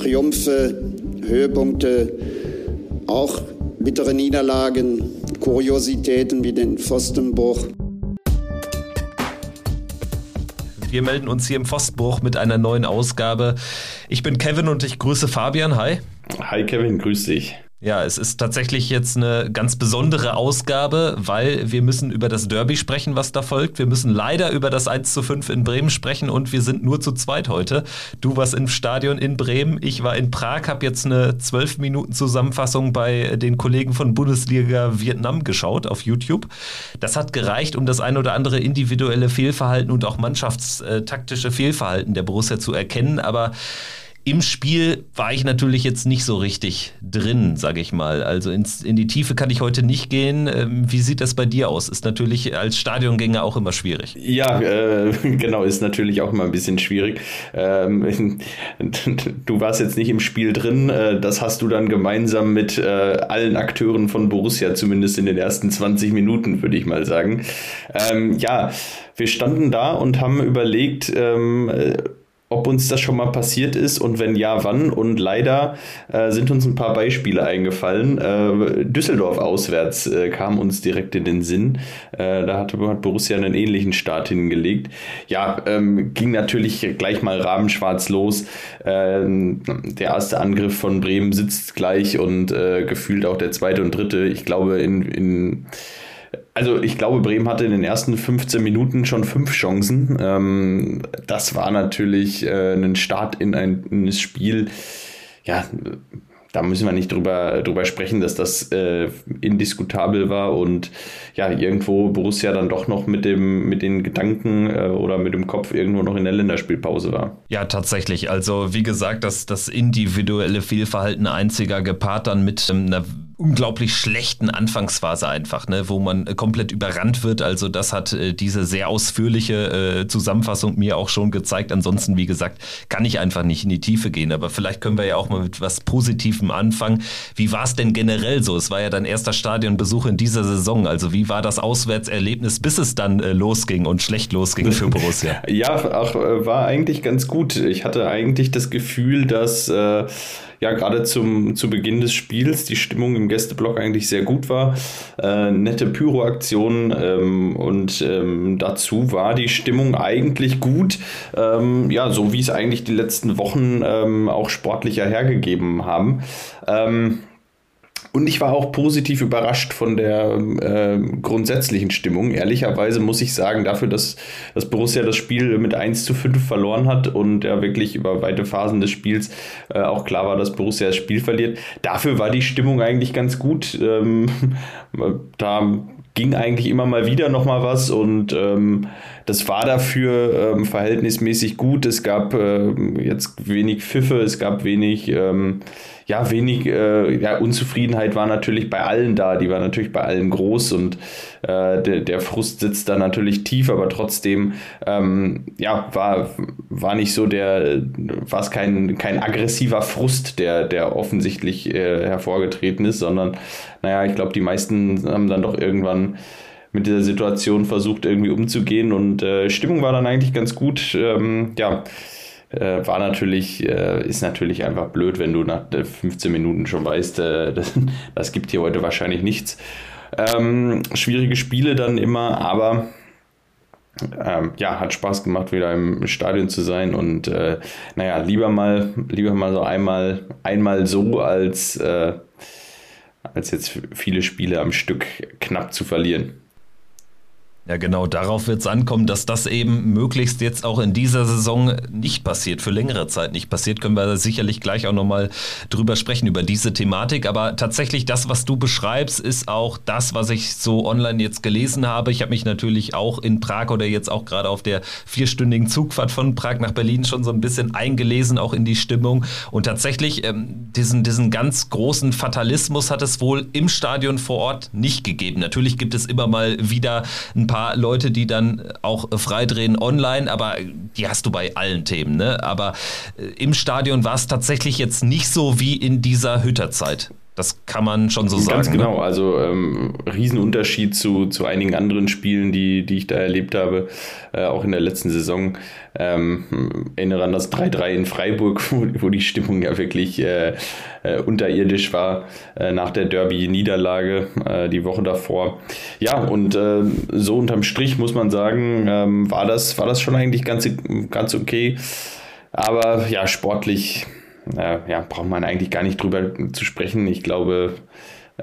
Triumphe, Höhepunkte, auch bittere Niederlagen, Kuriositäten wie den Pfostenbruch. Wir melden uns hier im Pfostenbruch mit einer neuen Ausgabe. Ich bin Kevin und ich grüße Fabian. Hi. Hi Kevin, grüß dich. Ja, es ist tatsächlich jetzt eine ganz besondere Ausgabe, weil wir müssen über das Derby sprechen, was da folgt. Wir müssen leider über das 1 zu 5 in Bremen sprechen und wir sind nur zu zweit heute. Du warst im Stadion in Bremen, ich war in Prag, habe jetzt eine 12 Minuten Zusammenfassung bei den Kollegen von Bundesliga Vietnam geschaut auf YouTube. Das hat gereicht, um das ein oder andere individuelle Fehlverhalten und auch mannschaftstaktische Fehlverhalten der Borussia zu erkennen, aber im Spiel war ich natürlich jetzt nicht so richtig drin, sage ich mal. Also ins, in die Tiefe kann ich heute nicht gehen. Ähm, wie sieht das bei dir aus? Ist natürlich als Stadiongänger auch immer schwierig. Ja, äh, genau, ist natürlich auch immer ein bisschen schwierig. Ähm, du warst jetzt nicht im Spiel drin. Äh, das hast du dann gemeinsam mit äh, allen Akteuren von Borussia, zumindest in den ersten 20 Minuten, würde ich mal sagen. Ähm, ja, wir standen da und haben überlegt, ähm, ob uns das schon mal passiert ist und wenn ja, wann. Und leider äh, sind uns ein paar Beispiele eingefallen. Äh, Düsseldorf auswärts äh, kam uns direkt in den Sinn. Äh, da hat, hat, Borussia einen ähnlichen Start hingelegt. Ja, ähm, ging natürlich gleich mal rabenschwarz los. Ähm, der erste Angriff von Bremen sitzt gleich und äh, gefühlt auch der zweite und dritte. Ich glaube, in, in also ich glaube, Bremen hatte in den ersten 15 Minuten schon fünf Chancen. Ähm, das war natürlich äh, ein Start in ein, in ein Spiel. Ja, da müssen wir nicht drüber, drüber sprechen, dass das äh, indiskutabel war und ja, irgendwo Borussia dann doch noch mit, dem, mit den Gedanken äh, oder mit dem Kopf irgendwo noch in der Länderspielpause war. Ja, tatsächlich. Also, wie gesagt, das, das individuelle Fehlverhalten einziger gepaart dann mit ähm, einer unglaublich schlechten Anfangsphase einfach, ne, wo man äh, komplett überrannt wird. Also das hat äh, diese sehr ausführliche äh, Zusammenfassung mir auch schon gezeigt. Ansonsten, wie gesagt, kann ich einfach nicht in die Tiefe gehen. Aber vielleicht können wir ja auch mal mit was Positivem anfangen. Wie war es denn generell so? Es war ja dein erster Stadionbesuch in dieser Saison. Also wie war das Auswärtserlebnis, bis es dann äh, losging und schlecht losging für Borussia? ja, auch, äh, war eigentlich ganz gut. Ich hatte eigentlich das Gefühl, dass äh, ja gerade zum zu Beginn des Spiels die Stimmung im Gästeblock eigentlich sehr gut war. Äh, nette Pyroaktionen ähm, und ähm, dazu war die Stimmung eigentlich gut. Ähm, ja, so wie es eigentlich die letzten Wochen ähm, auch sportlicher hergegeben haben. Ähm, und ich war auch positiv überrascht von der äh, grundsätzlichen Stimmung. Ehrlicherweise muss ich sagen, dafür, dass, dass Borussia das Spiel mit 1 zu 5 verloren hat und ja wirklich über weite Phasen des Spiels äh, auch klar war, dass Borussia das Spiel verliert, dafür war die Stimmung eigentlich ganz gut. Ähm, da ging eigentlich immer mal wieder noch mal was und ähm, das war dafür ähm, verhältnismäßig gut. Es gab äh, jetzt wenig Pfiffe, es gab wenig ähm, ja, wenig äh, ja, Unzufriedenheit war natürlich bei allen da, die war natürlich bei allen groß und äh, der, der Frust sitzt da natürlich tief, aber trotzdem ähm, ja, war, war nicht so der, war es kein, kein aggressiver Frust, der, der offensichtlich äh, hervorgetreten ist, sondern naja, ich glaube, die meisten haben dann doch irgendwann mit dieser Situation versucht, irgendwie umzugehen und äh, Stimmung war dann eigentlich ganz gut. Ähm, ja, äh, war natürlich, äh, ist natürlich einfach blöd, wenn du nach 15 Minuten schon weißt, äh, das, das, gibt hier heute wahrscheinlich nichts. Ähm, schwierige Spiele dann immer, aber ähm, ja, hat Spaß gemacht, wieder im Stadion zu sein und äh, naja, lieber mal, lieber mal so einmal, einmal so, als, äh, als jetzt viele Spiele am Stück knapp zu verlieren. Ja, genau, darauf wird es ankommen, dass das eben möglichst jetzt auch in dieser Saison nicht passiert, für längere Zeit nicht passiert. Können wir sicherlich gleich auch nochmal drüber sprechen, über diese Thematik. Aber tatsächlich, das, was du beschreibst, ist auch das, was ich so online jetzt gelesen habe. Ich habe mich natürlich auch in Prag oder jetzt auch gerade auf der vierstündigen Zugfahrt von Prag nach Berlin schon so ein bisschen eingelesen, auch in die Stimmung. Und tatsächlich, ähm, diesen, diesen ganz großen Fatalismus hat es wohl im Stadion vor Ort nicht gegeben. Natürlich gibt es immer mal wieder ein paar Leute, die dann auch freidrehen online, aber die hast du bei allen Themen. Ne? Aber äh, im Stadion war es tatsächlich jetzt nicht so wie in dieser Hütterzeit. Das kann man schon so Ganz sagen. Ganz ne? genau, ne? also ähm, Riesenunterschied zu, zu einigen anderen Spielen, die, die ich da erlebt habe, äh, auch in der letzten Saison. Ähm, erinnere an das 3-3 in Freiburg, wo, wo, die Stimmung ja wirklich äh, äh, unterirdisch war äh, nach der Derby-Niederlage äh, die Woche davor. Ja, und äh, so unterm Strich muss man sagen, ähm, war, das, war das schon eigentlich ganz, ganz okay. Aber ja, sportlich ja, braucht man eigentlich gar nicht drüber zu sprechen. Ich glaube,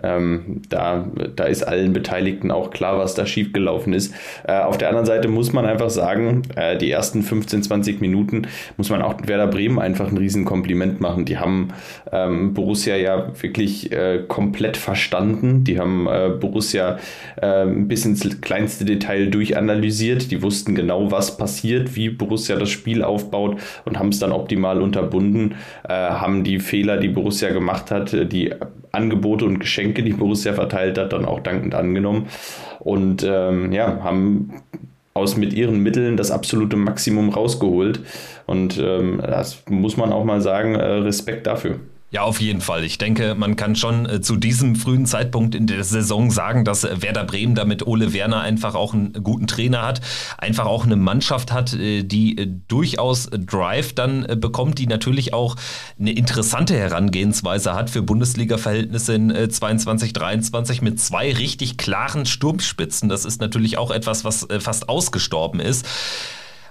ähm, da, da ist allen Beteiligten auch klar, was da schiefgelaufen ist. Äh, auf der anderen Seite muss man einfach sagen, äh, die ersten 15, 20 Minuten muss man auch Werder Bremen einfach ein Riesenkompliment machen. Die haben ähm, Borussia ja wirklich äh, komplett verstanden. Die haben äh, Borussia ähm, bis ins kleinste Detail durchanalysiert. Die wussten genau, was passiert, wie Borussia das Spiel aufbaut und haben es dann optimal unterbunden, äh, haben die Fehler, die Borussia gemacht hat, die Angebote und Geschenke, die Borussia verteilt hat, dann auch dankend angenommen und ähm, ja, haben aus mit ihren Mitteln das absolute Maximum rausgeholt. Und ähm, das muss man auch mal sagen, äh, Respekt dafür. Ja, auf jeden Fall. Ich denke, man kann schon äh, zu diesem frühen Zeitpunkt in der Saison sagen, dass äh, Werder Bremen damit Ole Werner einfach auch einen guten Trainer hat, einfach auch eine Mannschaft hat, äh, die durchaus Drive dann bekommt, die natürlich auch eine interessante Herangehensweise hat für Bundesliga-Verhältnisse in 22, 23 mit zwei richtig klaren Sturmspitzen. Das ist natürlich auch etwas, was fast ausgestorben ist.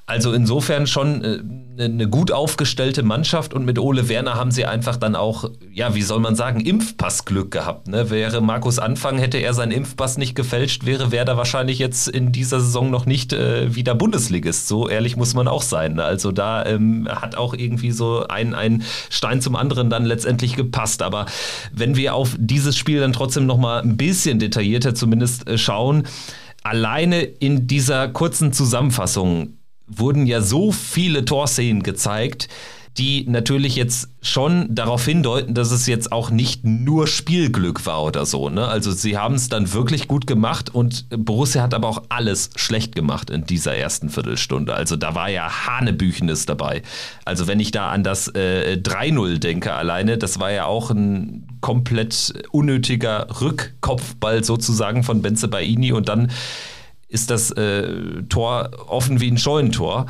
Also insofern schon äh, eine gut aufgestellte Mannschaft und mit Ole Werner haben sie einfach dann auch, ja, wie soll man sagen, Impfpassglück gehabt. Ne? Wäre Markus Anfang, hätte er seinen Impfpass nicht gefälscht, wäre Werder wahrscheinlich jetzt in dieser Saison noch nicht äh, wieder Bundesligist. So ehrlich muss man auch sein. Ne? Also da ähm, hat auch irgendwie so ein, ein Stein zum anderen dann letztendlich gepasst. Aber wenn wir auf dieses Spiel dann trotzdem nochmal ein bisschen detaillierter zumindest äh, schauen, alleine in dieser kurzen Zusammenfassung wurden ja so viele Torszenen gezeigt, die natürlich jetzt schon darauf hindeuten, dass es jetzt auch nicht nur Spielglück war oder so. Ne? Also sie haben es dann wirklich gut gemacht und Borussia hat aber auch alles schlecht gemacht in dieser ersten Viertelstunde. Also da war ja Hanebüchenes dabei. Also wenn ich da an das äh, 3-0 denke alleine, das war ja auch ein komplett unnötiger Rückkopfball sozusagen von Benze Baini und dann ist das äh, Tor offen wie ein Scheunentor.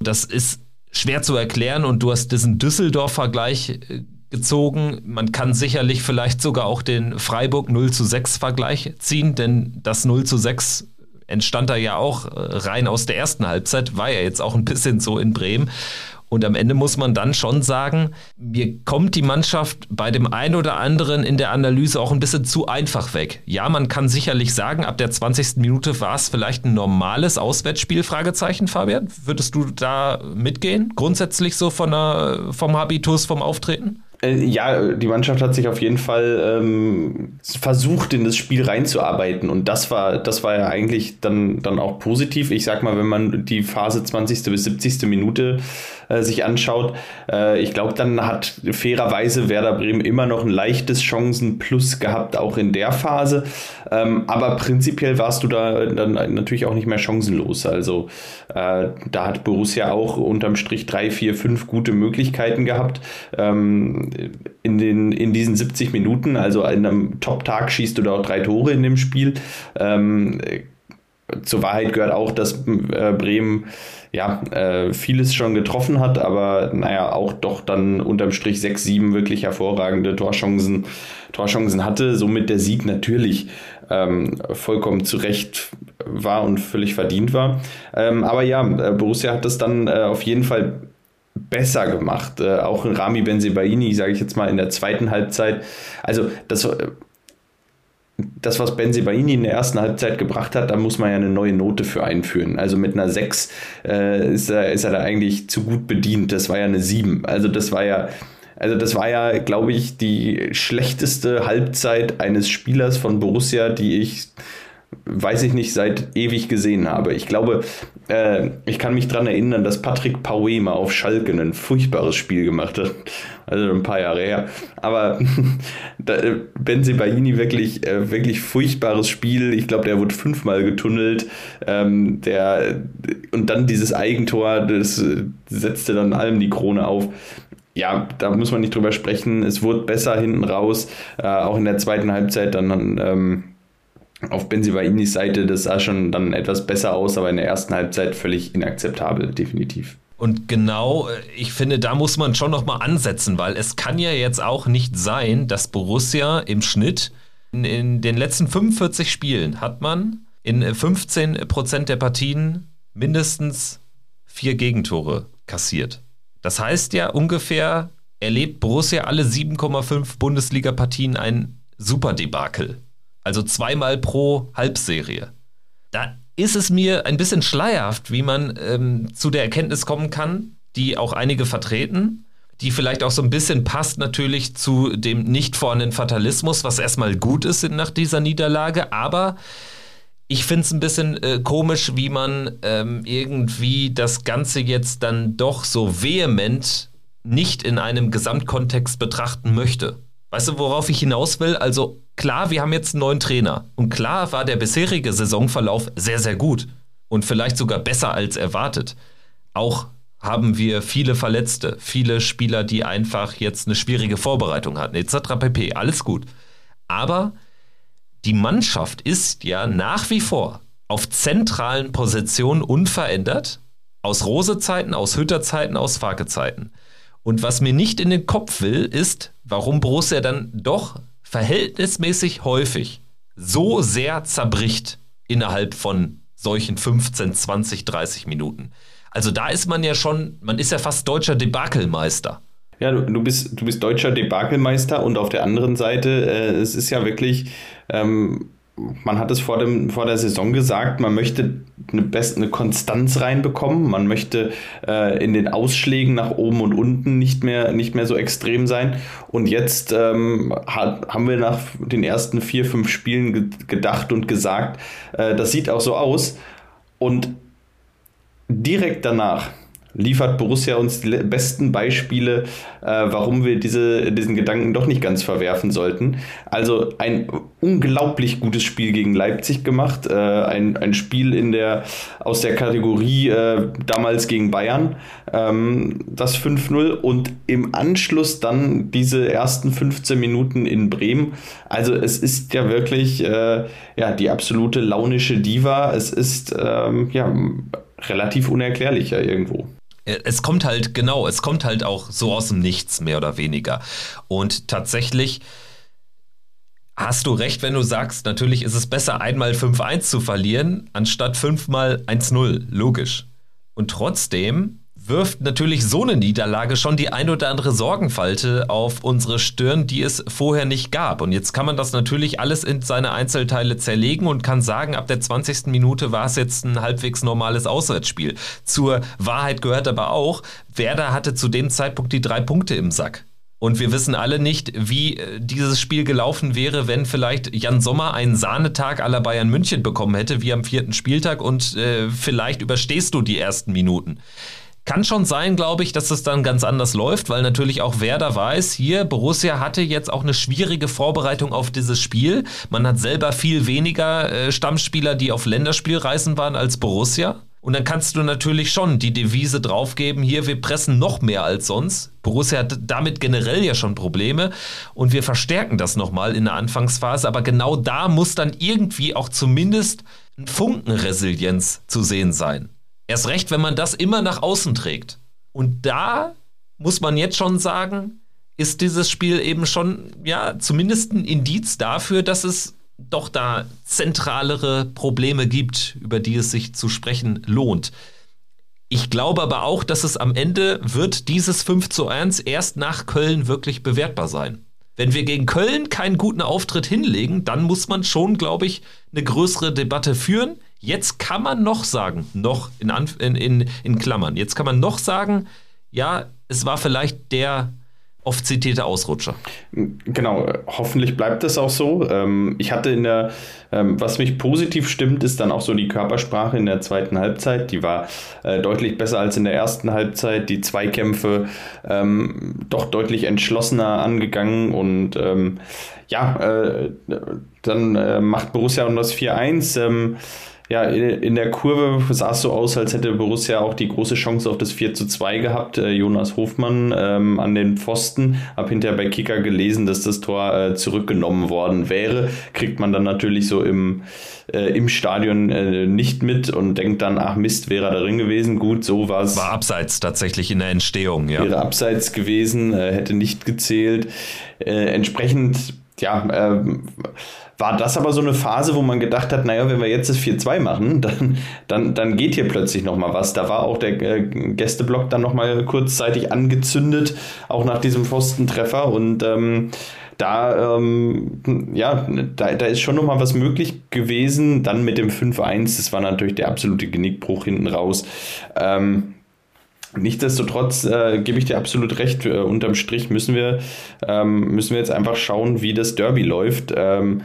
Das ist schwer zu erklären und du hast diesen Düsseldorf-Vergleich äh, gezogen. Man kann sicherlich vielleicht sogar auch den Freiburg 0 zu 6 Vergleich ziehen, denn das 0 zu 6 entstand da ja auch äh, rein aus der ersten Halbzeit, war ja jetzt auch ein bisschen so in Bremen. Und am Ende muss man dann schon sagen, mir kommt die Mannschaft bei dem einen oder anderen in der Analyse auch ein bisschen zu einfach weg. Ja, man kann sicherlich sagen, ab der 20. Minute war es vielleicht ein normales Auswärtsspiel, Fragezeichen, Fabian. Würdest du da mitgehen? Grundsätzlich so von der, vom Habitus, vom Auftreten? Äh, ja, die Mannschaft hat sich auf jeden Fall ähm, versucht, in das Spiel reinzuarbeiten. Und das war, das war ja eigentlich dann, dann auch positiv. Ich sag mal, wenn man die Phase 20. bis 70. Minute äh, sich anschaut, äh, ich glaube, dann hat fairerweise Werder Bremen immer noch ein leichtes Chancenplus gehabt, auch in der Phase. Ähm, aber prinzipiell warst du da dann natürlich auch nicht mehr chancenlos. Also äh, da hat Borussia auch unterm Strich drei, vier, fünf gute Möglichkeiten gehabt. Ähm, in, den, in diesen 70 Minuten, also in einem Top-Tag schießt du da auch drei Tore in dem Spiel. Ähm, zur Wahrheit gehört auch, dass äh, Bremen ja, äh, vieles schon getroffen hat, aber naja, auch doch dann unterm Strich 6, 7 wirklich hervorragende Torchancen, Torchancen hatte. Somit der Sieg natürlich ähm, vollkommen zu Recht war und völlig verdient war. Ähm, aber ja, äh, Borussia hat das dann äh, auf jeden Fall besser gemacht. Äh, auch Rami Benzebaini, sage ich jetzt mal, in der zweiten Halbzeit. Also das das, was Benzebaini in der ersten Halbzeit gebracht hat, da muss man ja eine neue Note für einführen. Also mit einer 6 äh, ist, er, ist er da eigentlich zu gut bedient. Das war ja eine 7. Also das war ja, also das war ja, glaube ich, die schlechteste Halbzeit eines Spielers von Borussia, die ich weiß ich nicht, seit ewig gesehen habe. Ich glaube, äh, ich kann mich daran erinnern, dass Patrick Paué mal auf Schalke ein furchtbares Spiel gemacht hat. Also ein paar Jahre her. Aber da, Benzebaini wirklich, äh, wirklich furchtbares Spiel. Ich glaube, der wurde fünfmal getunnelt. Ähm, der, und dann dieses Eigentor, das setzte dann allem die Krone auf ja, da muss man nicht drüber sprechen. Es wurde besser hinten raus, äh, auch in der zweiten Halbzeit dann ähm, auf Benzivainis Seite, das sah schon dann etwas besser aus, aber in der ersten Halbzeit völlig inakzeptabel, definitiv. Und genau, äh, ich finde, da muss man schon nochmal ansetzen, weil es kann ja jetzt auch nicht sein, dass Borussia im Schnitt in, in den letzten 45 Spielen hat man in 15% der Partien mindestens vier Gegentore kassiert. Das heißt ja ungefähr, erlebt Borussia alle 7,5 Bundesliga-Partien ein Superdebakel. Also zweimal pro Halbserie. Da ist es mir ein bisschen schleierhaft, wie man ähm, zu der Erkenntnis kommen kann, die auch einige vertreten, die vielleicht auch so ein bisschen passt natürlich zu dem nicht vorhandenen Fatalismus, was erstmal gut ist nach dieser Niederlage, aber ich finde es ein bisschen äh, komisch, wie man ähm, irgendwie das Ganze jetzt dann doch so vehement nicht in einem Gesamtkontext betrachten möchte. Weißt du, worauf ich hinaus will? Also klar, wir haben jetzt einen neuen Trainer. Und klar war der bisherige Saisonverlauf sehr, sehr gut. Und vielleicht sogar besser als erwartet. Auch haben wir viele Verletzte, viele Spieler, die einfach jetzt eine schwierige Vorbereitung hatten, etc. pp. Alles gut. Aber die Mannschaft ist ja nach wie vor auf zentralen Positionen unverändert. Aus Rose-Zeiten, aus Hütter-Zeiten, aus Farke-Zeiten. Und was mir nicht in den Kopf will, ist, warum Borussia dann doch verhältnismäßig häufig so sehr zerbricht innerhalb von solchen 15, 20, 30 Minuten. Also da ist man ja schon, man ist ja fast deutscher Debakelmeister. Ja, du, du, bist, du bist deutscher Debakelmeister und auf der anderen Seite, äh, es ist ja wirklich, ähm, man hat es vor, dem, vor der Saison gesagt, man möchte eine, best, eine Konstanz reinbekommen, man möchte äh, in den Ausschlägen nach oben und unten nicht mehr, nicht mehr so extrem sein. Und jetzt ähm, hat, haben wir nach den ersten vier, fünf Spielen ge gedacht und gesagt, äh, das sieht auch so aus. Und direkt danach liefert Borussia uns die besten Beispiele, äh, warum wir diese, diesen Gedanken doch nicht ganz verwerfen sollten. Also ein unglaublich gutes Spiel gegen Leipzig gemacht, äh, ein, ein Spiel in der, aus der Kategorie äh, damals gegen Bayern, ähm, das 5-0 und im Anschluss dann diese ersten 15 Minuten in Bremen. Also es ist ja wirklich äh, ja, die absolute launische Diva. Es ist ähm, ja relativ unerklärlich ja irgendwo es kommt halt, genau, es kommt halt auch so aus dem Nichts, mehr oder weniger. Und tatsächlich hast du recht, wenn du sagst, natürlich ist es besser, einmal 5-1 zu verlieren, anstatt fünfmal 1-0. Logisch. Und trotzdem wirft natürlich so eine Niederlage schon die ein oder andere Sorgenfalte auf unsere Stirn, die es vorher nicht gab. Und jetzt kann man das natürlich alles in seine Einzelteile zerlegen und kann sagen, ab der 20. Minute war es jetzt ein halbwegs normales Auswärtsspiel. Zur Wahrheit gehört aber auch, Werder hatte zu dem Zeitpunkt die drei Punkte im Sack. Und wir wissen alle nicht, wie äh, dieses Spiel gelaufen wäre, wenn vielleicht Jan Sommer einen Sahnetag aller Bayern München bekommen hätte, wie am vierten Spieltag, und äh, vielleicht überstehst du die ersten Minuten. Kann schon sein, glaube ich, dass es dann ganz anders läuft, weil natürlich auch Werder weiß, hier Borussia hatte jetzt auch eine schwierige Vorbereitung auf dieses Spiel. Man hat selber viel weniger äh, Stammspieler, die auf Länderspielreisen waren als Borussia. Und dann kannst du natürlich schon die Devise draufgeben, hier, wir pressen noch mehr als sonst. Borussia hat damit generell ja schon Probleme und wir verstärken das nochmal in der Anfangsphase. Aber genau da muss dann irgendwie auch zumindest ein Funken Resilienz zu sehen sein. Erst recht, wenn man das immer nach außen trägt. Und da muss man jetzt schon sagen, ist dieses Spiel eben schon, ja, zumindest ein Indiz dafür, dass es doch da zentralere Probleme gibt, über die es sich zu sprechen lohnt. Ich glaube aber auch, dass es am Ende wird dieses 5 zu 1 erst nach Köln wirklich bewertbar sein. Wenn wir gegen Köln keinen guten Auftritt hinlegen, dann muss man schon, glaube ich, eine größere Debatte führen. Jetzt kann man noch sagen, noch in, in, in, in Klammern, jetzt kann man noch sagen, ja, es war vielleicht der oft zitierte Ausrutscher. Genau, hoffentlich bleibt es auch so. Ähm, ich hatte in der, ähm, was mich positiv stimmt, ist dann auch so die Körpersprache in der zweiten Halbzeit. Die war äh, deutlich besser als in der ersten Halbzeit. Die Zweikämpfe ähm, doch deutlich entschlossener angegangen und ja, äh, dann äh, macht Borussia um das 4-1 ja, in, der Kurve sah es so aus, als hätte Borussia auch die große Chance auf das 4 zu 2 gehabt. Äh, Jonas Hofmann ähm, an den Pfosten. Hab hinterher bei Kicker gelesen, dass das Tor äh, zurückgenommen worden wäre. Kriegt man dann natürlich so im, äh, im Stadion äh, nicht mit und denkt dann, ach Mist, wäre er drin gewesen. Gut, so war es. War abseits tatsächlich in der Entstehung, ja. Wäre abseits gewesen, äh, hätte nicht gezählt. Äh, entsprechend, ja, ähm, war das aber so eine Phase, wo man gedacht hat, naja, wenn wir jetzt das 4-2 machen, dann, dann, dann geht hier plötzlich nochmal was. Da war auch der äh, Gästeblock dann nochmal kurzzeitig angezündet, auch nach diesem Pfostentreffer und ähm, da, ähm, ja, da, da ist schon nochmal was möglich gewesen. Dann mit dem 5-1, das war natürlich der absolute Genickbruch hinten raus. Ähm, Nichtsdestotrotz äh, gebe ich dir absolut recht. Äh, unterm Strich müssen wir, ähm, müssen wir jetzt einfach schauen, wie das Derby läuft. Ähm,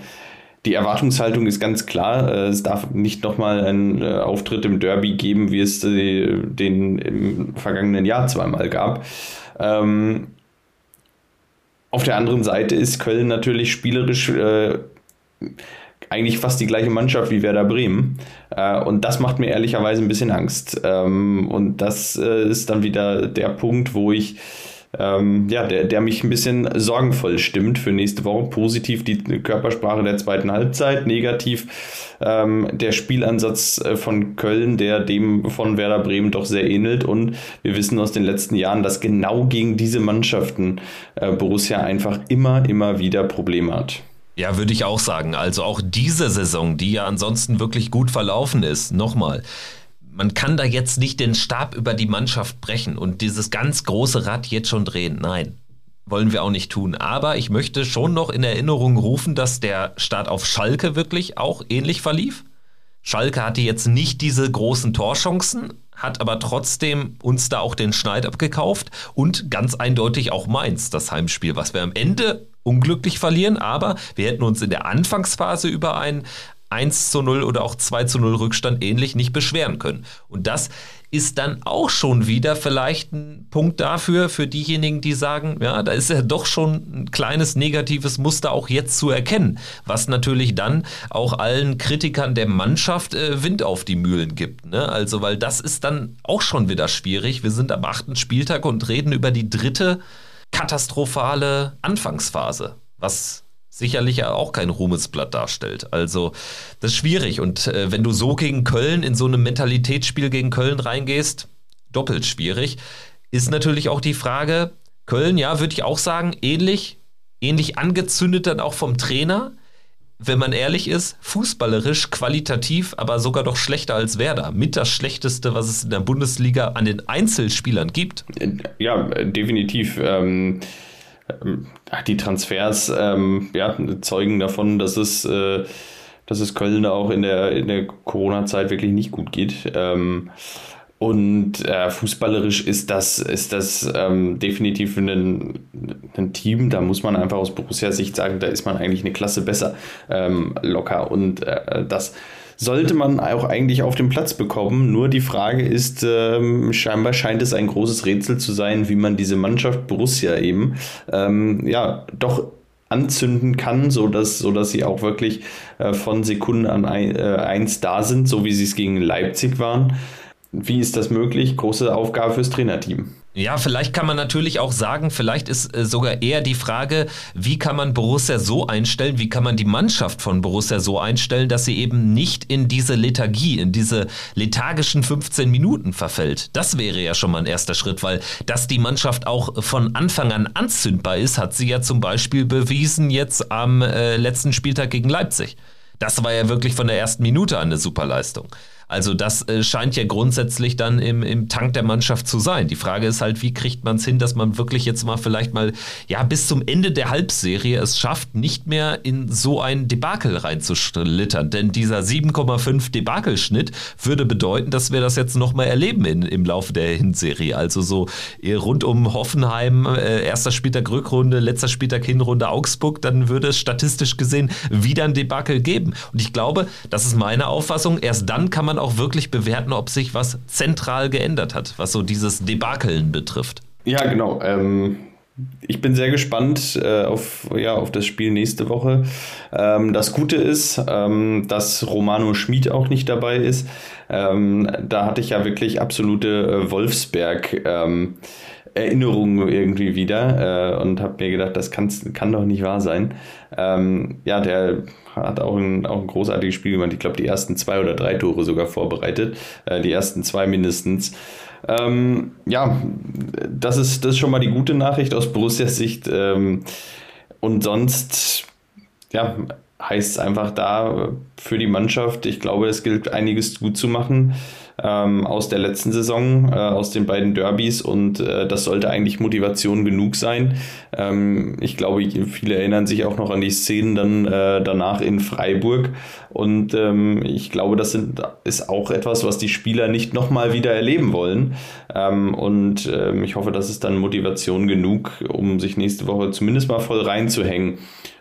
die Erwartungshaltung ist ganz klar. Äh, es darf nicht nochmal einen äh, Auftritt im Derby geben, wie es äh, den im vergangenen Jahr zweimal gab. Ähm, auf der anderen Seite ist Köln natürlich spielerisch eigentlich fast die gleiche Mannschaft wie Werder Bremen. und das macht mir ehrlicherweise ein bisschen Angst. Ähm, und das ist dann wieder der Punkt, wo ich ähm, ja, der, der mich ein bisschen sorgenvoll stimmt für nächste Woche. Positiv die Körpersprache der zweiten Halbzeit, negativ ähm, der Spielansatz äh, von Köln, der dem von Werder Bremen doch sehr ähnelt. Und wir wissen aus den letzten Jahren, dass genau gegen diese Mannschaften äh, Borussia einfach immer, immer wieder Probleme hat. Ja, würde ich auch sagen. Also auch diese Saison, die ja ansonsten wirklich gut verlaufen ist, nochmal man kann da jetzt nicht den Stab über die Mannschaft brechen und dieses ganz große Rad jetzt schon drehen. Nein, wollen wir auch nicht tun. Aber ich möchte schon noch in Erinnerung rufen, dass der Start auf Schalke wirklich auch ähnlich verlief. Schalke hatte jetzt nicht diese großen Torchancen, hat aber trotzdem uns da auch den Schneid abgekauft und ganz eindeutig auch Mainz, das Heimspiel, was wir am Ende unglücklich verlieren, aber wir hätten uns in der Anfangsphase über ein 1 zu 0 oder auch 2 zu 0 Rückstand ähnlich nicht beschweren können. Und das ist dann auch schon wieder vielleicht ein Punkt dafür, für diejenigen, die sagen, ja, da ist ja doch schon ein kleines negatives Muster auch jetzt zu erkennen, was natürlich dann auch allen Kritikern der Mannschaft äh, Wind auf die Mühlen gibt. Ne? Also, weil das ist dann auch schon wieder schwierig. Wir sind am achten Spieltag und reden über die dritte katastrophale Anfangsphase, was sicherlich auch kein Ruhmesblatt darstellt. Also das ist schwierig. Und äh, wenn du so gegen Köln in so einem Mentalitätsspiel gegen Köln reingehst, doppelt schwierig, ist natürlich auch die Frage, Köln, ja, würde ich auch sagen, ähnlich, ähnlich angezündet dann auch vom Trainer. Wenn man ehrlich ist, fußballerisch, qualitativ, aber sogar doch schlechter als Werder. Mit das Schlechteste, was es in der Bundesliga an den Einzelspielern gibt. Ja, definitiv. Ähm die Transfers ähm, ja, zeugen davon, dass es, äh, dass es Köln auch in der, in der Corona-Zeit wirklich nicht gut geht. Ähm, und äh, fußballerisch ist das, ist das ähm, definitiv ein, ein, Team, da muss man einfach aus Borussia-Sicht sagen, da ist man eigentlich eine Klasse besser ähm, locker. Und äh, das sollte man auch eigentlich auf den Platz bekommen. Nur die Frage ist, ähm, scheinbar scheint es ein großes Rätsel zu sein, wie man diese Mannschaft Borussia eben ähm, ja doch anzünden kann, sodass, sodass sie auch wirklich äh, von Sekunden an ein, äh, eins da sind, so wie sie es gegen Leipzig waren. Wie ist das möglich? Große Aufgabe fürs Trainerteam. Ja, vielleicht kann man natürlich auch sagen, vielleicht ist äh, sogar eher die Frage, wie kann man Borussia so einstellen, wie kann man die Mannschaft von Borussia so einstellen, dass sie eben nicht in diese Lethargie, in diese lethargischen 15 Minuten verfällt. Das wäre ja schon mal ein erster Schritt, weil dass die Mannschaft auch von Anfang an anzündbar ist, hat sie ja zum Beispiel bewiesen jetzt am äh, letzten Spieltag gegen Leipzig. Das war ja wirklich von der ersten Minute an eine Superleistung. Also das äh, scheint ja grundsätzlich dann im, im Tank der Mannschaft zu sein. Die Frage ist halt, wie kriegt man es hin, dass man wirklich jetzt mal vielleicht mal, ja, bis zum Ende der Halbserie es schafft, nicht mehr in so ein Debakel reinzuschlittern. Denn dieser 7,5 Debakelschnitt würde bedeuten, dass wir das jetzt nochmal erleben in, im Laufe der Hinserie. Also so äh, rund um Hoffenheim, äh, erster Spieltag Rückrunde, letzter Spieltag Hinrunde Augsburg, dann würde es statistisch gesehen wieder ein Debakel geben. Und ich glaube, das ist meine Auffassung, erst dann kann man man auch wirklich bewerten, ob sich was zentral geändert hat, was so dieses Debakeln betrifft. Ja, genau. Ähm, ich bin sehr gespannt äh, auf, ja, auf das Spiel nächste Woche. Ähm, das Gute ist, ähm, dass Romano Schmid auch nicht dabei ist. Ähm, da hatte ich ja wirklich absolute äh, Wolfsberg. Ähm, Erinnerungen irgendwie wieder äh, und habe mir gedacht, das kann doch nicht wahr sein. Ähm, ja, der hat auch ein, auch ein großartiges Spiel gemacht. Ich glaube, die ersten zwei oder drei Tore sogar vorbereitet. Äh, die ersten zwei mindestens. Ähm, ja, das ist, das ist schon mal die gute Nachricht aus Borussias Sicht. Ähm, und sonst, ja, heißt es einfach da für die Mannschaft, ich glaube, es gilt einiges gut zu machen ähm, aus der letzten Saison, äh, aus den beiden Derbys und äh, das sollte eigentlich Motivation genug sein. Ähm, ich glaube, viele erinnern sich auch noch an die Szenen dann äh, danach in Freiburg und ähm, ich glaube, das sind, ist auch etwas, was die Spieler nicht nochmal wieder erleben wollen ähm, und ähm, ich hoffe, das ist dann Motivation genug, um sich nächste Woche zumindest mal voll reinzuhängen.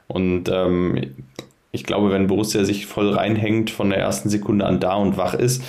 Und ähm, ich glaube, wenn Borussia sich voll reinhängt, von der ersten Sekunde an da und wach ist,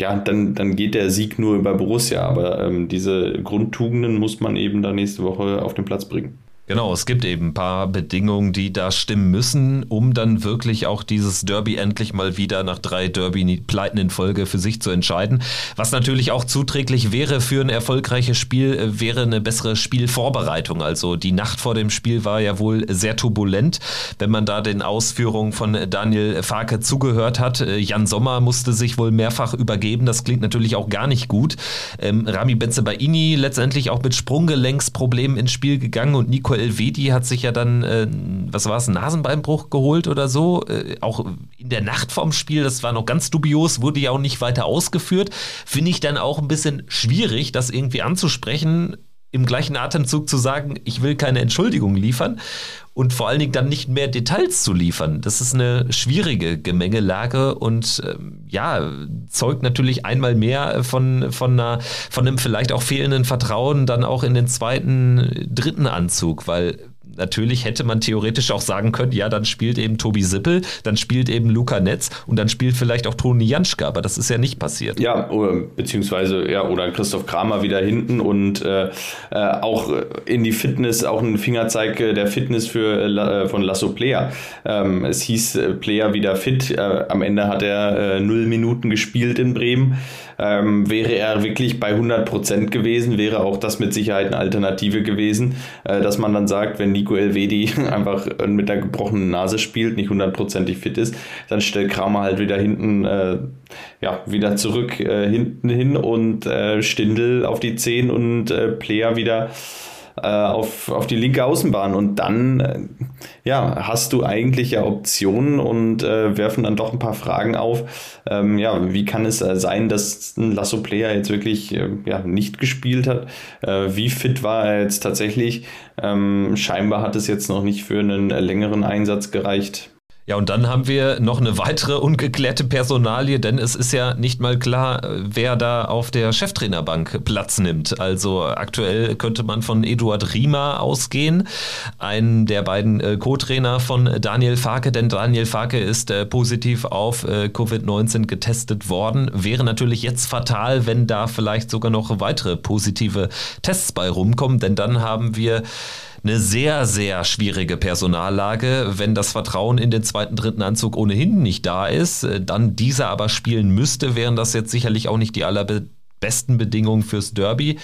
ja, dann, dann geht der Sieg nur über Borussia. Aber ähm, diese Grundtugenden muss man eben da nächste Woche auf den Platz bringen. Genau, es gibt eben ein paar Bedingungen, die da stimmen müssen, um dann wirklich auch dieses Derby endlich mal wieder nach drei Derby-Pleiten in Folge für sich zu entscheiden. Was natürlich auch zuträglich wäre für ein erfolgreiches Spiel, äh, wäre eine bessere Spielvorbereitung. Also die Nacht vor dem Spiel war ja wohl sehr turbulent, wenn man da den Ausführungen von Daniel Farke zugehört hat. Äh, Jan Sommer musste sich wohl mehrfach übergeben. Das klingt natürlich auch gar nicht gut. Ähm, Rami Benzebaini letztendlich auch mit Sprunggelenksproblemen ins Spiel gegangen und Nico Elvedi hat sich ja dann, äh, was war es, einen Nasenbeinbruch geholt oder so. Äh, auch in der Nacht vorm Spiel, das war noch ganz dubios, wurde ja auch nicht weiter ausgeführt. Finde ich dann auch ein bisschen schwierig, das irgendwie anzusprechen im gleichen Atemzug zu sagen, ich will keine Entschuldigung liefern und vor allen Dingen dann nicht mehr Details zu liefern. Das ist eine schwierige Gemengelage und ähm, ja, zeugt natürlich einmal mehr von, von, einer, von einem vielleicht auch fehlenden Vertrauen dann auch in den zweiten, dritten Anzug, weil natürlich hätte man theoretisch auch sagen können, ja, dann spielt eben Tobi Sippel, dann spielt eben Luca Netz und dann spielt vielleicht auch Toni Janschke, aber das ist ja nicht passiert. Ja, oder, beziehungsweise, ja, oder Christoph Kramer wieder hinten und äh, äh auch in die Fitness, auch ein Fingerzeig der Fitness für, äh, von Lasso Player. Ähm, es hieß äh, Player wieder fit, äh, am Ende hat er äh, null Minuten gespielt in Bremen. Ähm, wäre er wirklich bei 100 Prozent gewesen, wäre auch das mit Sicherheit eine Alternative gewesen, äh, dass man dann sagt, wenn Nico Elvedi einfach mit der gebrochenen Nase spielt, nicht hundertprozentig fit ist, dann stellt Kramer halt wieder hinten, äh, ja, wieder zurück äh, hinten hin und äh, Stindel auf die 10 und äh, Player wieder äh, auf, auf die linke Außenbahn und dann äh, ja, hast du eigentlich ja Optionen und äh, werfen dann doch ein paar Fragen auf. Ähm, ja, wie kann es sein, dass ein Lasso Player jetzt wirklich äh, ja, nicht gespielt hat? Äh, wie fit war er jetzt tatsächlich? Ähm, scheinbar hat es jetzt noch nicht für einen längeren Einsatz gereicht. Ja, und dann haben wir noch eine weitere ungeklärte Personalie, denn es ist ja nicht mal klar, wer da auf der Cheftrainerbank Platz nimmt. Also aktuell könnte man von Eduard Riemer ausgehen, einen der beiden äh, Co-Trainer von Daniel Farke, denn Daniel Farke ist äh, positiv auf äh, Covid-19 getestet worden. Wäre natürlich jetzt fatal, wenn da vielleicht sogar noch weitere positive Tests bei rumkommen, denn dann haben wir eine sehr, sehr schwierige Personallage. Wenn das Vertrauen in den zweiten, dritten Anzug ohnehin nicht da ist, äh, dann dieser aber spielen müsste, wären das jetzt sicherlich auch nicht die allerbesten Bedingungen fürs Derby.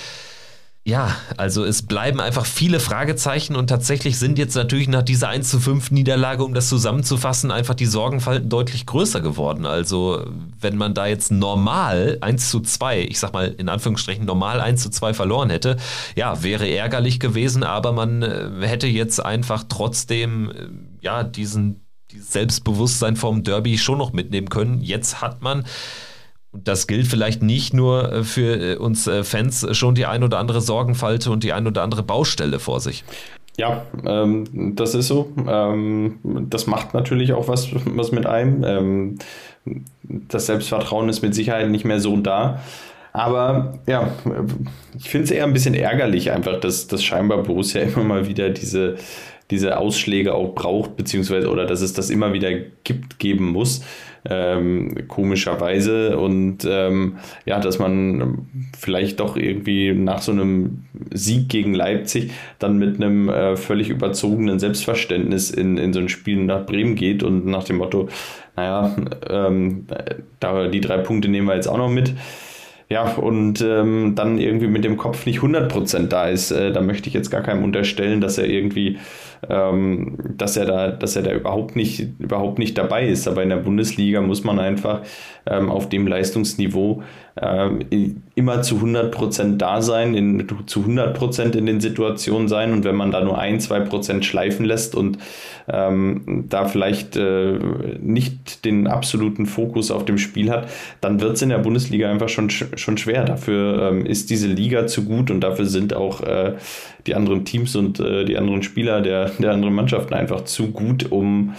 Ja, also es bleiben einfach viele Fragezeichen und tatsächlich sind jetzt natürlich nach dieser 1 zu 5 Niederlage, um das zusammenzufassen, einfach die Sorgenfalten deutlich größer geworden. Also wenn man da jetzt normal 1 zu 2, ich sag mal in Anführungsstrichen normal 1 zu 2 verloren hätte, ja, wäre ärgerlich gewesen, aber man äh, hätte jetzt einfach trotzdem, äh, ja, diesen, dieses Selbstbewusstsein vom Derby schon noch mitnehmen können. Jetzt hat man das gilt vielleicht nicht nur äh, für äh, uns äh, Fans schon die ein oder andere Sorgenfalte und die ein oder andere Baustelle vor sich. Ja, ähm, das ist so. Ähm, das macht natürlich auch was, was mit einem. Ähm, das Selbstvertrauen ist mit Sicherheit nicht mehr so da. Aber ja, ich finde es eher ein bisschen ärgerlich einfach, dass, dass scheinbar Borussia immer mal wieder diese, diese Ausschläge auch braucht, beziehungsweise oder dass es das immer wieder gibt, geben muss ähm, komischerweise. Und ähm, ja, dass man vielleicht doch irgendwie nach so einem Sieg gegen Leipzig dann mit einem äh, völlig überzogenen Selbstverständnis in, in so ein Spiel nach Bremen geht und nach dem Motto, naja, ähm, da, die drei Punkte nehmen wir jetzt auch noch mit. Ja, und ähm, dann irgendwie mit dem Kopf nicht 100% da ist. Äh, da möchte ich jetzt gar keinem unterstellen, dass er irgendwie ähm, dass er da, dass er da überhaupt nicht, überhaupt nicht dabei ist. Aber in der Bundesliga muss man einfach ähm, auf dem Leistungsniveau ähm, immer zu 100 Prozent da sein, in, zu 100 Prozent in den Situationen sein. Und wenn man da nur ein, zwei Prozent schleifen lässt und ähm, da vielleicht äh, nicht den absoluten Fokus auf dem Spiel hat, dann wird es in der Bundesliga einfach schon, schon schwer. Dafür ähm, ist diese Liga zu gut und dafür sind auch äh, die anderen Teams und äh, die anderen Spieler der, der anderen Mannschaften einfach zu gut, um,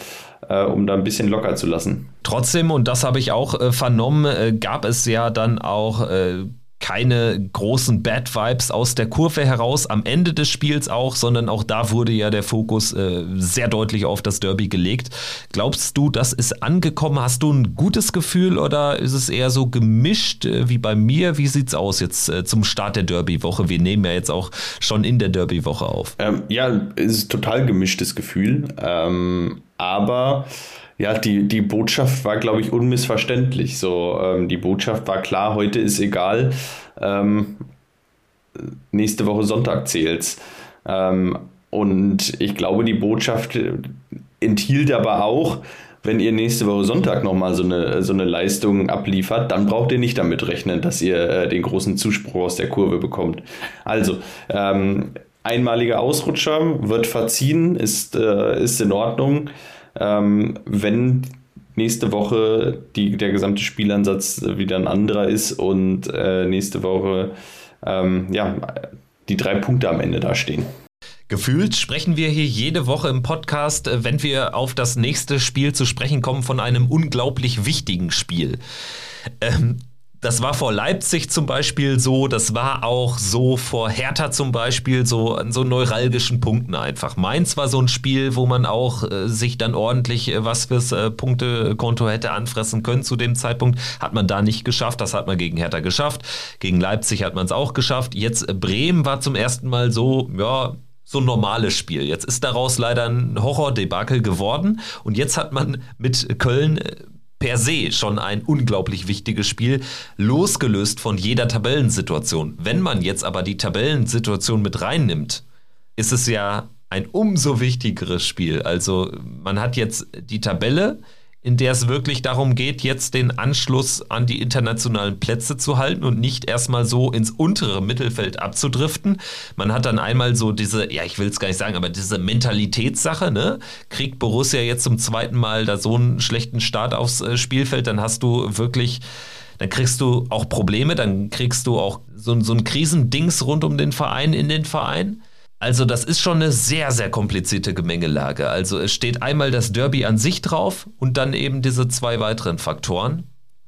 äh, um da ein bisschen locker zu lassen. Trotzdem, und das habe ich auch äh, vernommen, äh, gab es ja dann auch äh, keine großen Bad Vibes aus der Kurve heraus am Ende des Spiels auch, sondern auch da wurde ja der Fokus äh, sehr deutlich auf das Derby gelegt. Glaubst du, das ist angekommen? Hast du ein gutes Gefühl oder ist es eher so gemischt äh, wie bei mir? Wie sieht es aus jetzt äh, zum Start der Derby-Woche? Wir nehmen ja jetzt auch schon in der Derby-Woche auf. Ähm, ja, es ist total gemischtes Gefühl, ähm, aber ja, die, die Botschaft war, glaube ich, unmissverständlich. So, ähm, die Botschaft war klar, heute ist egal. Ähm, nächste Woche Sonntag zählt's. Ähm, und ich glaube, die Botschaft enthielt aber auch, wenn ihr nächste Woche Sonntag nochmal so eine, so eine Leistung abliefert, dann braucht ihr nicht damit rechnen, dass ihr äh, den großen Zuspruch aus der Kurve bekommt. Also, ähm, einmaliger Ausrutscher wird verziehen, ist, äh, ist in Ordnung ähm, wenn nächste Woche die, der gesamte Spielansatz wieder ein anderer ist und äh, nächste Woche ähm, ja, die drei Punkte am Ende dastehen. Gefühlt sprechen wir hier jede Woche im Podcast, äh, wenn wir auf das nächste Spiel zu sprechen kommen, von einem unglaublich wichtigen Spiel. Ähm, das war vor Leipzig zum Beispiel so, das war auch so vor Hertha zum Beispiel, so an so neuralgischen Punkten einfach. Mainz war so ein Spiel, wo man auch äh, sich dann ordentlich äh, was fürs äh, Punktekonto hätte anfressen können zu dem Zeitpunkt. Hat man da nicht geschafft, das hat man gegen Hertha geschafft. Gegen Leipzig hat man es auch geschafft. Jetzt äh, Bremen war zum ersten Mal so, ja, so ein normales Spiel. Jetzt ist daraus leider ein Horror-Debakel geworden und jetzt hat man mit Köln äh, per se schon ein unglaublich wichtiges Spiel, losgelöst von jeder Tabellensituation. Wenn man jetzt aber die Tabellensituation mit reinnimmt, ist es ja ein umso wichtigeres Spiel. Also man hat jetzt die Tabelle, in der es wirklich darum geht, jetzt den Anschluss an die internationalen Plätze zu halten und nicht erstmal so ins untere Mittelfeld abzudriften. Man hat dann einmal so diese, ja, ich will es gar nicht sagen, aber diese Mentalitätssache, ne? Kriegt Borussia jetzt zum zweiten Mal da so einen schlechten Start aufs äh, Spielfeld, dann hast du wirklich dann kriegst du auch Probleme, dann kriegst du auch so, so ein Krisendings rund um den Verein in den Verein. Also das ist schon eine sehr, sehr komplizierte Gemengelage. Also es steht einmal das Derby an sich drauf und dann eben diese zwei weiteren Faktoren.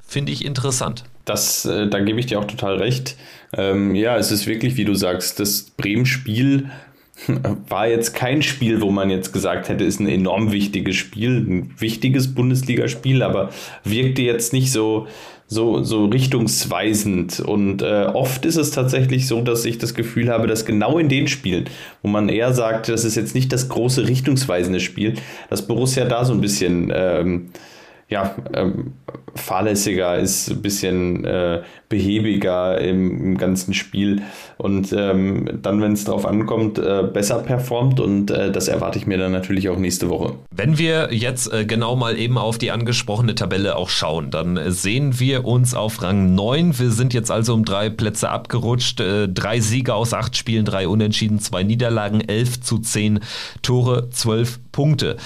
Finde ich interessant. Das, äh, da gebe ich dir auch total recht. Ähm, ja, es ist wirklich, wie du sagst, das Bremen-Spiel war jetzt kein Spiel, wo man jetzt gesagt hätte, ist ein enorm wichtiges Spiel, ein wichtiges Bundesligaspiel, aber wirkte jetzt nicht so, so, so richtungsweisend. Und äh, oft ist es tatsächlich so, dass ich das Gefühl habe, dass genau in den Spielen, wo man eher sagt, das ist jetzt nicht das große richtungsweisende Spiel, dass Borussia da so ein bisschen ähm, ja, ähm, fahrlässiger ist, ein bisschen äh, behäbiger im, im, ganzen Spiel und ähm, dann, wenn es darauf ankommt, äh, besser performt und äh, das erwarte ich mir dann natürlich auch nächste Woche. Wenn wir jetzt äh, genau mal eben auf die angesprochene Tabelle auch schauen, dann sehen wir uns auf Rang 9. Wir sind jetzt also um drei Plätze abgerutscht. Äh, drei Siege aus acht Spielen, drei Unentschieden, zwei Niederlagen, 11 zu 10 Tore, 12 Punkte.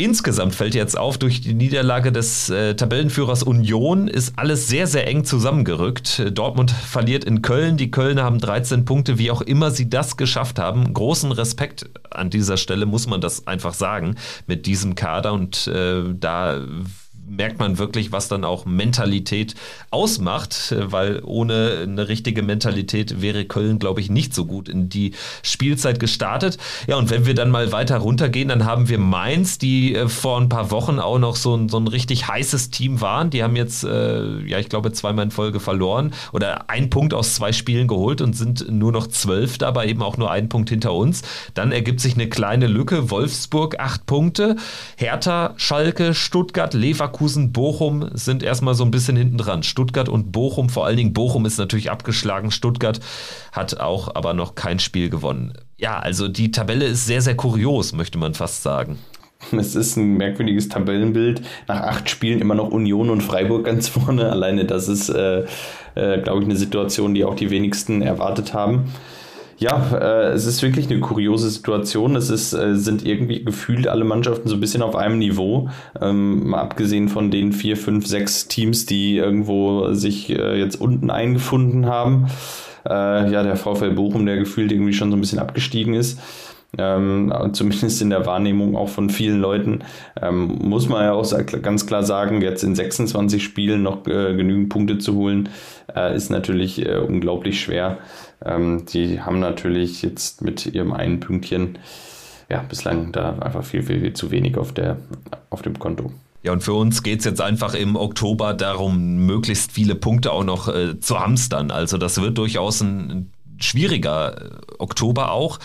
Insgesamt fällt jetzt auf, durch die Niederlage des äh, Tabellenführers Union ist alles sehr, sehr eng zusammengerückt. Dortmund verliert in Köln, die Kölner haben 13 Punkte, wie auch immer sie das geschafft haben. Großen Respekt an dieser Stelle muss man das einfach sagen mit diesem Kader und äh, da merkt man wirklich, was dann auch Mentalität ausmacht, weil ohne eine richtige Mentalität wäre Köln, glaube ich, nicht so gut in die Spielzeit gestartet. Ja, und wenn wir dann mal weiter runtergehen, dann haben wir Mainz, die äh, vor ein paar Wochen auch noch so ein, so ein richtig heißes Team waren. Die haben jetzt, äh, ja, ich glaube, zweimal in Folge verloren oder ein Punkt aus zwei Spielen geholt und sind nur noch zwölf, dabei eben auch nur ein Punkt hinter uns. Dann ergibt sich eine kleine Lücke. Wolfsburg acht Punkte, Hertha, Schalke, Stuttgart, Leverkusen, Bochum sind erstmal so ein bisschen hinten dran. Stuttgart und Bochum, vor allen Dingen Bochum ist natürlich abgeschlagen. Stuttgart hat auch aber noch kein Spiel gewonnen. Ja, also die Tabelle ist sehr, sehr kurios, möchte man fast sagen. Es ist ein merkwürdiges Tabellenbild. Nach acht Spielen immer noch Union und Freiburg ganz vorne. Alleine das ist, äh, äh, glaube ich, eine Situation, die auch die wenigsten erwartet haben. Ja, äh, es ist wirklich eine kuriose Situation. Es ist, äh, sind irgendwie gefühlt alle Mannschaften so ein bisschen auf einem Niveau. Ähm, mal abgesehen von den vier, fünf, sechs Teams, die irgendwo sich äh, jetzt unten eingefunden haben. Äh, ja, der VfL Bochum, der gefühlt irgendwie schon so ein bisschen abgestiegen ist. Ähm, zumindest in der Wahrnehmung auch von vielen Leuten, ähm, muss man ja auch ganz klar sagen, jetzt in 26 Spielen noch äh, genügend Punkte zu holen, äh, ist natürlich äh, unglaublich schwer. Ähm, die haben natürlich jetzt mit ihrem einen Pünktchen ja bislang da einfach viel, viel, viel zu wenig auf, der, auf dem Konto. Ja, und für uns geht es jetzt einfach im Oktober darum, möglichst viele Punkte auch noch äh, zu hamstern. Also das wird durchaus ein schwieriger äh, Oktober auch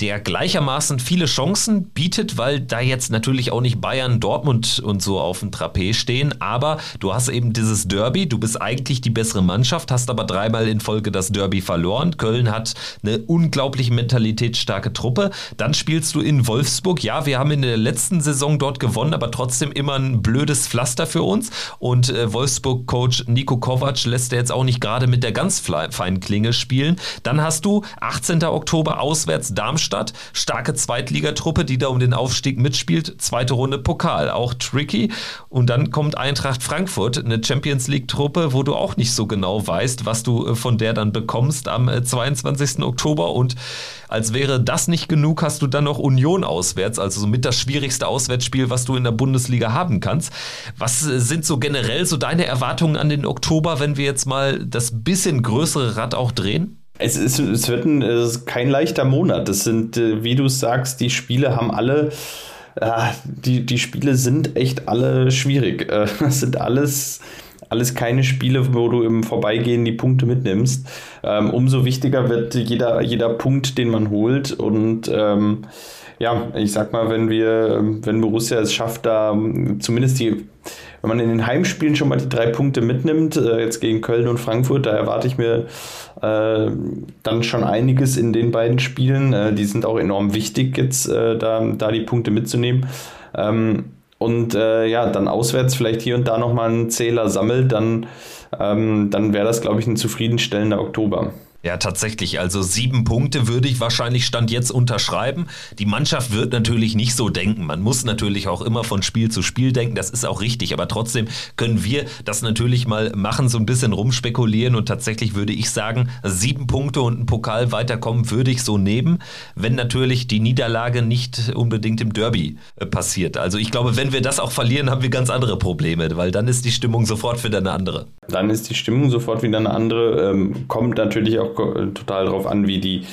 der gleichermaßen viele Chancen bietet, weil da jetzt natürlich auch nicht Bayern, Dortmund und so auf dem Trapez stehen, aber du hast eben dieses Derby, du bist eigentlich die bessere Mannschaft, hast aber dreimal in Folge das Derby verloren. Köln hat eine unglaublich mentalitätsstarke Truppe. Dann spielst du in Wolfsburg. Ja, wir haben in der letzten Saison dort gewonnen, aber trotzdem immer ein blödes Pflaster für uns. Und äh, Wolfsburg-Coach Nico Kovac lässt er jetzt auch nicht gerade mit der ganz feinen Klinge spielen. Dann hast du 18. Oktober auswärts Darmstadt Darmstadt. Starke Zweitligatruppe, die da um den Aufstieg mitspielt. Zweite Runde Pokal, auch tricky. Und dann kommt Eintracht Frankfurt, eine Champions League-Truppe, wo du auch nicht so genau weißt, was du äh, von der dann bekommst am 22. Äh, Oktober. Und als wäre das nicht genug, hast du dann noch Union auswärts, also somit das schwierigste Auswärtsspiel, was du in der Bundesliga haben kannst. Was äh, sind so generell so deine Erwartungen an den Oktober, wenn wir jetzt mal das bisschen größere Rad auch drehen? Es, ist, es wird ein, es kein leichter Monat. Das sind, äh, wie du sagst, die Spiele haben alle, äh, die, die Spiele sind echt alle schwierig. Äh, das sind alles, alles keine Spiele, wo du im Vorbeigehen die Punkte mitnimmst. Ähm, umso wichtiger wird jeder, jeder Punkt, den man holt. Und ähm, ja, ich sag mal, wenn wir, wenn Borussia es schafft, da zumindest die wenn man in den Heimspielen schon mal die drei Punkte mitnimmt, äh, jetzt gegen Köln und Frankfurt, da erwarte ich mir äh, dann schon einiges in den beiden Spielen. Äh, die sind auch enorm wichtig, jetzt äh, da, da die Punkte mitzunehmen. Ähm, und äh, ja, dann auswärts vielleicht hier und da nochmal einen Zähler sammelt, dann, ähm, dann wäre das, glaube ich, ein zufriedenstellender Oktober. Ja, tatsächlich. Also sieben Punkte würde ich wahrscheinlich Stand jetzt unterschreiben. Die Mannschaft wird natürlich nicht so denken. Man muss natürlich auch immer von Spiel zu Spiel denken. Das ist auch richtig. Aber trotzdem können wir das natürlich mal machen, so ein bisschen rumspekulieren. Und tatsächlich würde ich sagen, sieben Punkte und ein Pokal weiterkommen würde ich so nehmen, wenn natürlich die Niederlage nicht unbedingt im Derby äh, passiert. Also ich glaube, wenn wir das auch verlieren, haben wir ganz andere Probleme, weil dann ist die Stimmung sofort wieder eine andere. Dann ist die Stimmung sofort wieder eine andere. Ähm, kommt natürlich auch auch total darauf an, wie die,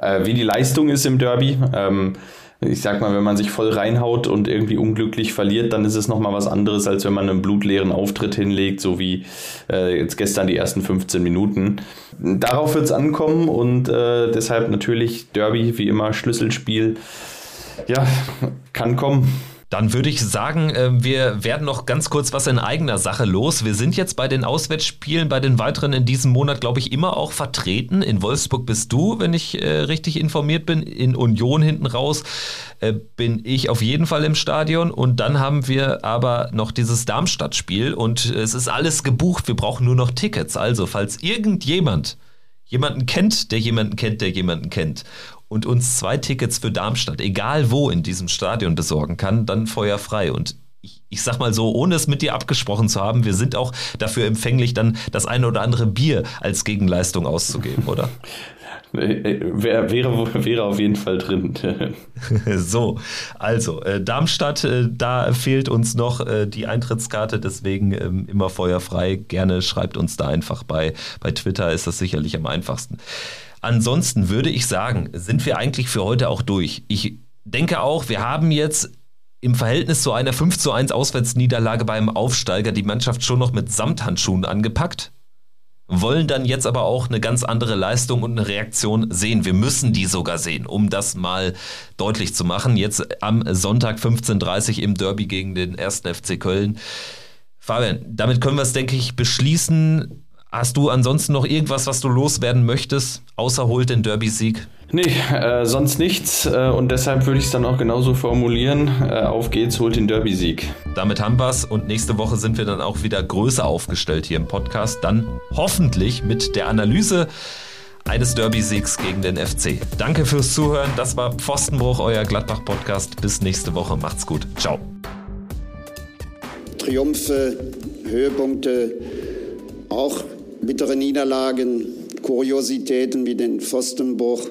äh, wie die Leistung ist im Derby. Ähm, ich sag mal, wenn man sich voll reinhaut und irgendwie unglücklich verliert, dann ist es nochmal was anderes, als wenn man einen blutleeren Auftritt hinlegt, so wie äh, jetzt gestern die ersten 15 Minuten. Darauf wird es ankommen und äh, deshalb natürlich Derby, wie immer, Schlüsselspiel. Ja, kann kommen. Dann würde ich sagen, äh, wir werden noch ganz kurz was in eigener Sache los. Wir sind jetzt bei den Auswärtsspielen, bei den weiteren in diesem Monat, glaube ich, immer auch vertreten. In Wolfsburg bist du, wenn ich äh, richtig informiert bin. In Union hinten raus äh, bin ich auf jeden Fall im Stadion. Und dann haben wir aber noch dieses Darmstadt-Spiel und es ist alles gebucht. Wir brauchen nur noch Tickets. Also, falls irgendjemand jemanden kennt, der jemanden kennt, der jemanden kennt und uns zwei Tickets für Darmstadt, egal wo in diesem Stadion besorgen kann, dann feuerfrei. Und ich, ich sag mal so, ohne es mit dir abgesprochen zu haben, wir sind auch dafür empfänglich, dann das eine oder andere Bier als Gegenleistung auszugeben, oder? Wäre, wäre, wäre auf jeden Fall drin. so, also äh, Darmstadt, äh, da fehlt uns noch äh, die Eintrittskarte, deswegen ähm, immer feuerfrei. Gerne schreibt uns da einfach bei. Bei Twitter ist das sicherlich am einfachsten. Ansonsten würde ich sagen, sind wir eigentlich für heute auch durch. Ich denke auch, wir haben jetzt im Verhältnis zu einer 5 zu 1 Auswärtsniederlage beim Aufsteiger die Mannschaft schon noch mit Samthandschuhen angepackt wollen dann jetzt aber auch eine ganz andere Leistung und eine Reaktion sehen. Wir müssen die sogar sehen, um das mal deutlich zu machen. Jetzt am Sonntag 15.30 Uhr im Derby gegen den 1. FC Köln. Fabian, damit können wir es, denke ich, beschließen. Hast du ansonsten noch irgendwas, was du loswerden möchtest, außer holt den Derby-Sieg? Nee, äh, sonst nichts. Äh, und deshalb würde ich es dann auch genauso formulieren. Äh, auf geht's, holt den Derby-Sieg. Damit haben wir's. Und nächste Woche sind wir dann auch wieder größer aufgestellt hier im Podcast. Dann hoffentlich mit der Analyse eines Derby-Siegs gegen den FC. Danke fürs Zuhören. Das war Pfostenbruch, euer Gladbach-Podcast. Bis nächste Woche. Macht's gut. Ciao. Triumphe, Höhepunkte, auch bittere Niederlagen, Kuriositäten wie den Pfostenbruch.